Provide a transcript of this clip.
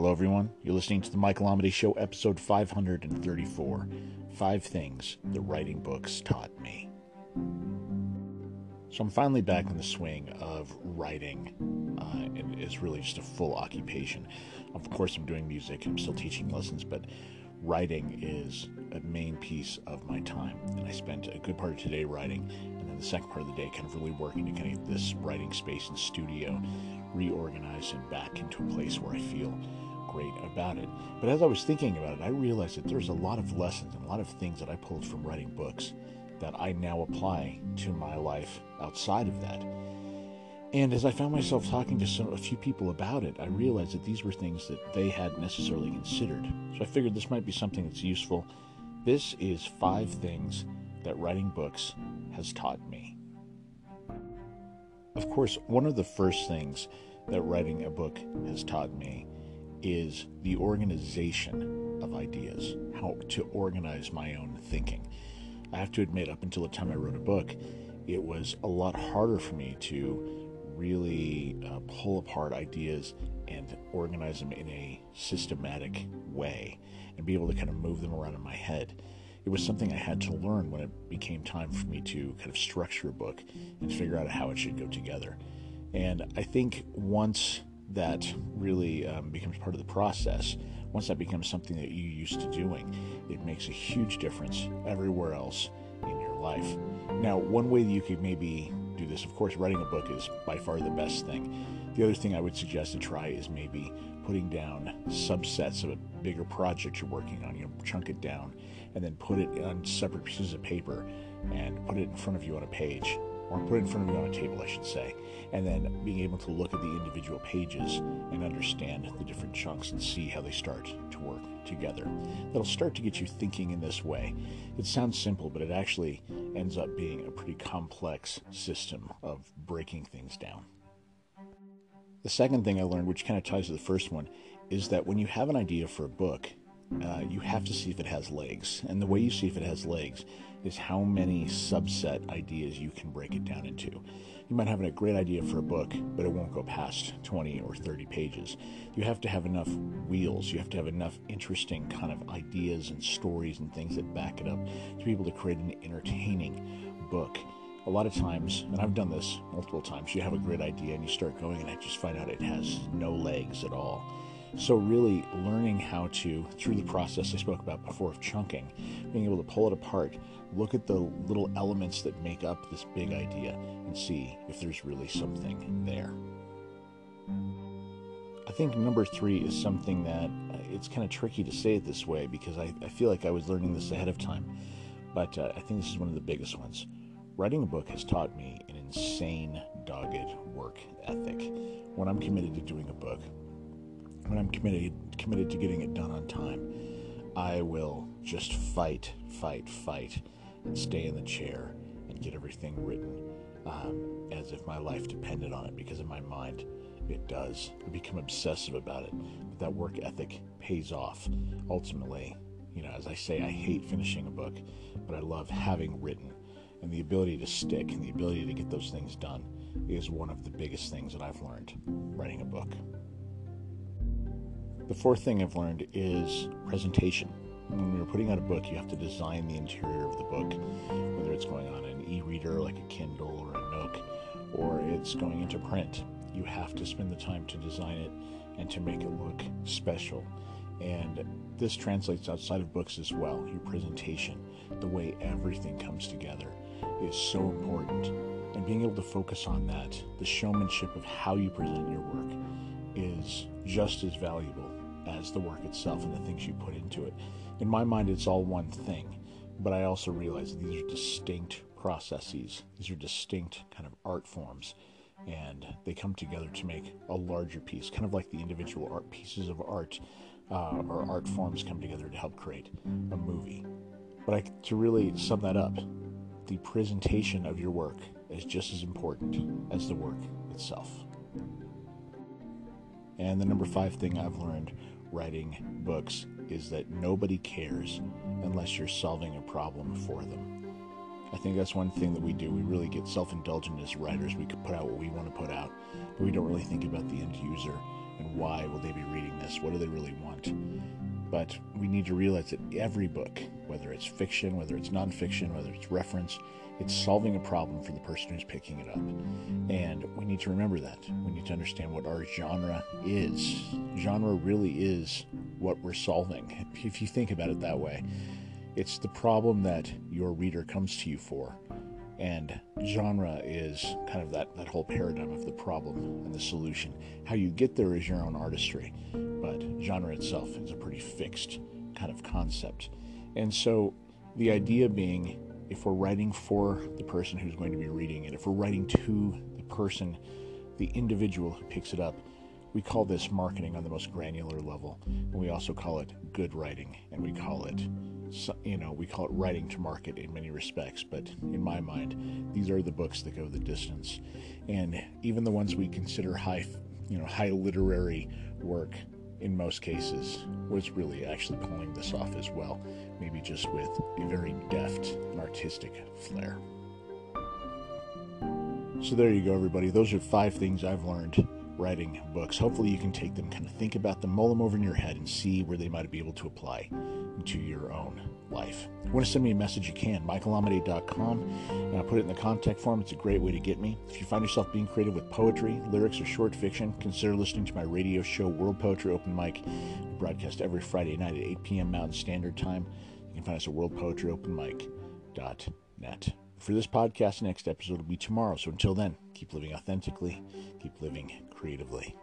Hello, everyone. You're listening to the Michael Amidei Show, episode 534 Five Things the Writing Books Taught Me. So, I'm finally back in the swing of writing. Uh, it is really just a full occupation. Of course, I'm doing music, I'm still teaching lessons, but writing is a main piece of my time. And I spent a good part of today writing, and then the second part of the day kind of really working to kind of get this writing space and studio reorganized and back into a place where I feel great about it. But as I was thinking about it, I realized that there's a lot of lessons and a lot of things that I pulled from writing books that I now apply to my life outside of that. And as I found myself talking to some, a few people about it, I realized that these were things that they hadn't necessarily considered. So I figured this might be something that's useful. This is five things that writing books has taught me. Of course, one of the first things that writing a book has taught me is the organization of ideas, how to organize my own thinking. I have to admit, up until the time I wrote a book, it was a lot harder for me to really uh, pull apart ideas and organize them in a systematic way and be able to kind of move them around in my head. It was something I had to learn when it became time for me to kind of structure a book and figure out how it should go together. And I think once that really um, becomes part of the process, once that becomes something that you're used to doing, it makes a huge difference everywhere else in your life. Now, one way that you could maybe do this, of course, writing a book is by far the best thing. The other thing I would suggest to try is maybe putting down subsets of a bigger project you're working on. You know, chunk it down and then put it on separate pieces of paper and put it in front of you on a page or put in front of you on a table, I should say, and then being able to look at the individual pages and understand the different chunks and see how they start to work together. That'll start to get you thinking in this way. It sounds simple, but it actually ends up being a pretty complex system of breaking things down. The second thing I learned, which kind of ties to the first one, is that when you have an idea for a book, uh, you have to see if it has legs. And the way you see if it has legs is how many subset ideas you can break it down into. You might have a great idea for a book, but it won't go past 20 or 30 pages. You have to have enough wheels, you have to have enough interesting kind of ideas and stories and things that back it up to be able to create an entertaining book. A lot of times, and I've done this multiple times, you have a great idea and you start going, and I just find out it has no legs at all so, really learning how to, through the process I spoke about before of chunking, being able to pull it apart, look at the little elements that make up this big idea, and see if there's really something there. I think number three is something that uh, it's kind of tricky to say it this way because I, I feel like I was learning this ahead of time, but uh, I think this is one of the biggest ones. Writing a book has taught me an insane, dogged work ethic. When I'm committed to doing a book, when I'm committed committed to getting it done on time, I will just fight, fight, fight, and stay in the chair and get everything written um, as if my life depended on it. Because in my mind, it does. I become obsessive about it. But that work ethic pays off. Ultimately, you know, as I say, I hate finishing a book, but I love having written. And the ability to stick and the ability to get those things done is one of the biggest things that I've learned writing a book. The fourth thing I've learned is presentation. When you're putting out a book, you have to design the interior of the book, whether it's going on an e reader like a Kindle or a Nook, or it's going into print. You have to spend the time to design it and to make it look special. And this translates outside of books as well. Your presentation, the way everything comes together, is so important. And being able to focus on that, the showmanship of how you present your work, is just as valuable as the work itself and the things you put into it. In my mind, it's all one thing, but I also realize these are distinct processes. These are distinct kind of art forms, and they come together to make a larger piece, kind of like the individual art pieces of art uh, or art forms come together to help create a movie. But I, to really sum that up, the presentation of your work is just as important as the work itself. And the number five thing I've learned writing books is that nobody cares unless you're solving a problem for them. I think that's one thing that we do. We really get self indulgent as writers. We could put out what we want to put out, but we don't really think about the end user and why will they be reading this? What do they really want? But we need to realize that every book, whether it's fiction, whether it's nonfiction, whether it's reference, it's solving a problem for the person who's picking it up. And we need to remember that. We need to understand what our genre is. Genre really is what we're solving, if you think about it that way. It's the problem that your reader comes to you for. And genre is kind of that, that whole paradigm of the problem and the solution. How you get there is your own artistry, but genre itself is a pretty fixed kind of concept. And so the idea being if we're writing for the person who's going to be reading it, if we're writing to the person, the individual who picks it up, we call this marketing on the most granular level. And we also call it good writing, and we call it, you know, we call it writing to market in many respects. But in my mind, these are the books that go the distance, and even the ones we consider high, you know, high literary work in most cases, was really actually pulling this off as well, maybe just with a very deft and artistic flair. So there you go, everybody. Those are five things I've learned writing books. Hopefully, you can take them, kind of think about them, mull them over in your head, and see where they might be able to apply to your own life. If you want to send me a message, you can. michaelamidei.com. And I'll put it in the contact form. It's a great way to get me. If you find yourself being creative with poetry, lyrics, or short fiction, consider listening to my radio show, World Poetry Open Mic. We broadcast every Friday night at 8 p.m. Mountain Standard Time. You can find us at worldpoetryopenmic.net. For this podcast, next episode will be tomorrow. So until then, keep living authentically, keep living creatively.